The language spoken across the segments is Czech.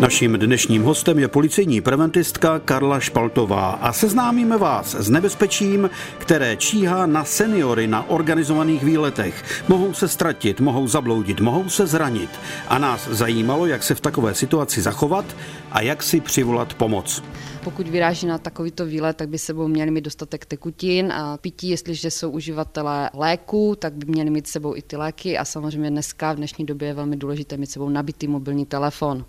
Naším dnešním hostem je policejní preventistka Karla Špaltová a seznámíme vás s nebezpečím, které číhá na seniory na organizovaných výletech. Mohou se ztratit, mohou zabloudit, mohou se zranit. A nás zajímalo, jak se v takové situaci zachovat a jak si přivolat pomoc. Pokud vyráží na takovýto výlet, tak by sebou měli mít dostatek tekutin a pití, jestliže jsou uživatelé léků, tak by měli mít sebou i ty léky a samozřejmě dneska v dnešní době je velmi důležité mít sebou nabitý mobilní telefon.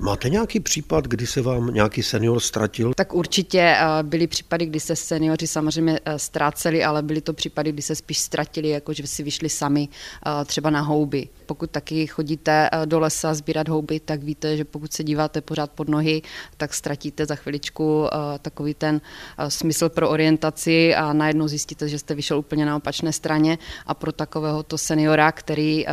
Máte nějaký případ, kdy se vám nějaký senior ztratil? Tak určitě eh, byly případy, kdy se seniori samozřejmě eh, ztráceli, ale byly to případy, kdy se spíš ztratili, jako že si vyšli sami eh, třeba na houby. Pokud taky chodíte do lesa sbírat houby, tak víte, že pokud se díváte pořád pod nohy, tak ztratíte za chviličku takový ten smysl pro orientaci a najednou zjistíte, že jste vyšel úplně na opačné straně a pro takového to seniora, který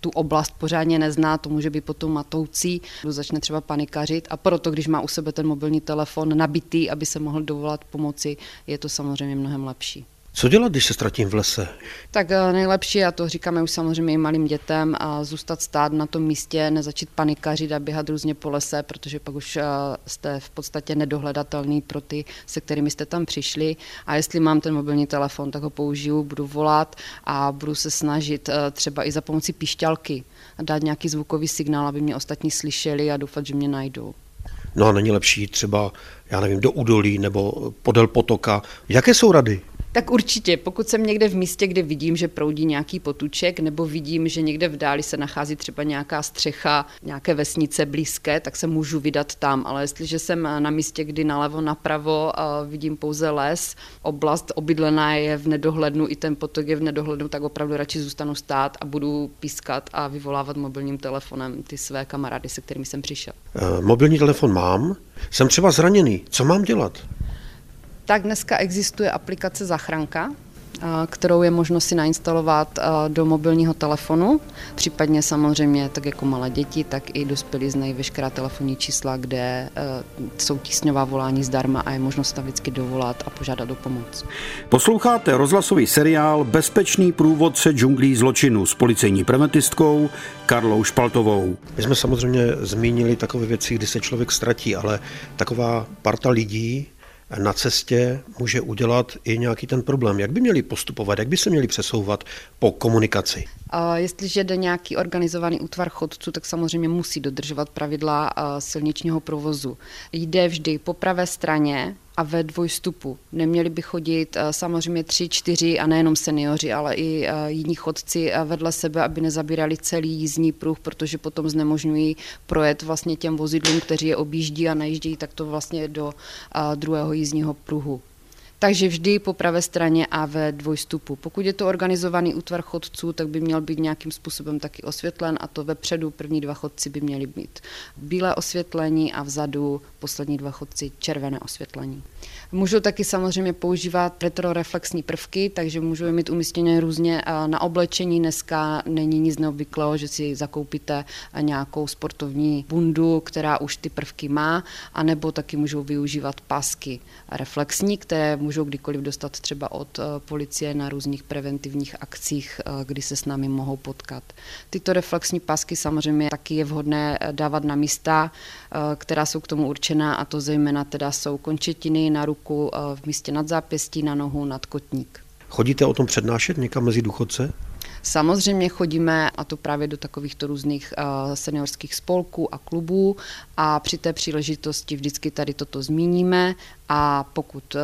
tu oblast pořádně nezná, to může být potom matoucí, začne třeba panikařit a proto, když má u sebe ten mobilní telefon nabitý, aby se mohl dovolat pomoci, je to samozřejmě mnohem lepší. Co dělat, když se ztratím v lese? Tak eh, nejlepší, a to říkáme už samozřejmě i malým dětem, a zůstat stát na tom místě, nezačít panikařit a běhat různě po lese, protože pak už eh, jste v podstatě nedohledatelný pro ty, se kterými jste tam přišli. A jestli mám ten mobilní telefon, tak ho použiju, budu volat a budu se snažit eh, třeba i za pomocí píšťalky dát nějaký zvukový signál, aby mě ostatní slyšeli a doufat, že mě najdou. No a není lepší třeba, já nevím, do údolí nebo podél potoka. Jaké jsou rady? Tak určitě, pokud jsem někde v místě, kde vidím, že proudí nějaký potuček, nebo vidím, že někde v dáli se nachází třeba nějaká střecha, nějaké vesnice blízké, tak se můžu vydat tam. Ale jestliže jsem na místě, kdy nalevo, napravo vidím pouze les, oblast obydlená je v nedohlednu, i ten potok je v nedohlednu, tak opravdu radši zůstanu stát a budu pískat a vyvolávat mobilním telefonem ty své kamarády, se kterými jsem přišel. E, mobilní telefon mám, jsem třeba zraněný. Co mám dělat? Tak dneska existuje aplikace Zachranka, kterou je možno si nainstalovat do mobilního telefonu, případně samozřejmě tak jako malé děti, tak i dospělí znají veškerá telefonní čísla, kde jsou tísňová volání zdarma a je možno se tam vždycky dovolat a požádat o pomoc. Posloucháte rozhlasový seriál Bezpečný průvodce džunglí zločinu s policejní preventistkou Karlou Špaltovou. My jsme samozřejmě zmínili takové věci, kdy se člověk ztratí, ale taková parta lidí, na cestě může udělat i nějaký ten problém. Jak by měli postupovat, jak by se měli přesouvat po komunikaci? Jestliže jde nějaký organizovaný útvar chodců, tak samozřejmě musí dodržovat pravidla silničního provozu. Jde vždy po pravé straně a ve dvojstupu. Neměli by chodit samozřejmě tři, čtyři a nejenom seniori, ale i jiní chodci vedle sebe, aby nezabírali celý jízdní pruh, protože potom znemožňují projet vlastně těm vozidlům, kteří je objíždí a najíždějí takto vlastně do druhého jízdního pruhu takže vždy po pravé straně a ve dvojstupu. Pokud je to organizovaný útvar chodců, tak by měl být nějakým způsobem taky osvětlen a to vepředu první dva chodci by měli být bílé osvětlení a vzadu poslední dva chodci červené osvětlení. Můžou taky samozřejmě používat retroreflexní prvky, takže můžou mít umístěné různě na oblečení. Dneska není nic neobvyklého, že si zakoupíte nějakou sportovní bundu, která už ty prvky má, anebo taky můžou využívat pásky reflexní, které můžou kdykoliv dostat třeba od policie na různých preventivních akcích, kdy se s námi mohou potkat. Tyto reflexní pásky samozřejmě taky je vhodné dávat na místa, která jsou k tomu určená a to zejména teda jsou končetiny na ruku, v místě nad zápěstí, na nohu, nad kotník. Chodíte o tom přednášet někam mezi důchodce? Samozřejmě chodíme, a to právě do takovýchto různých seniorských spolků a klubů a při té příležitosti vždycky tady toto zmíníme. A pokud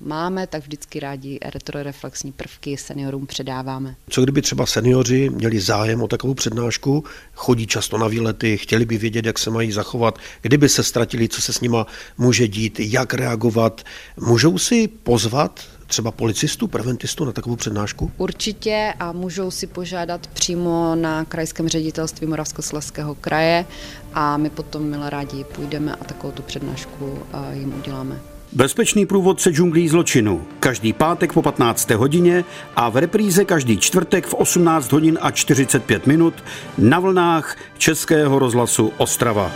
máme, tak vždycky rádi retroreflexní prvky seniorům předáváme. Co kdyby třeba seniori měli zájem o takovou přednášku, chodí často na výlety, chtěli by vědět, jak se mají zachovat, kdyby se ztratili, co se s nima může dít, jak reagovat, můžou si pozvat třeba policistu, preventistu na takovou přednášku? Určitě a můžou si požádat přímo na krajském ředitelství Moravskoslezského kraje a my potom milé rádi půjdeme a takovou tu přednášku jim uděláme. Bezpečný průvodce džunglí zločinu. Každý pátek po 15. hodině a v repríze každý čtvrtek v 18 hodin a 45 minut na vlnách Českého rozhlasu Ostrava.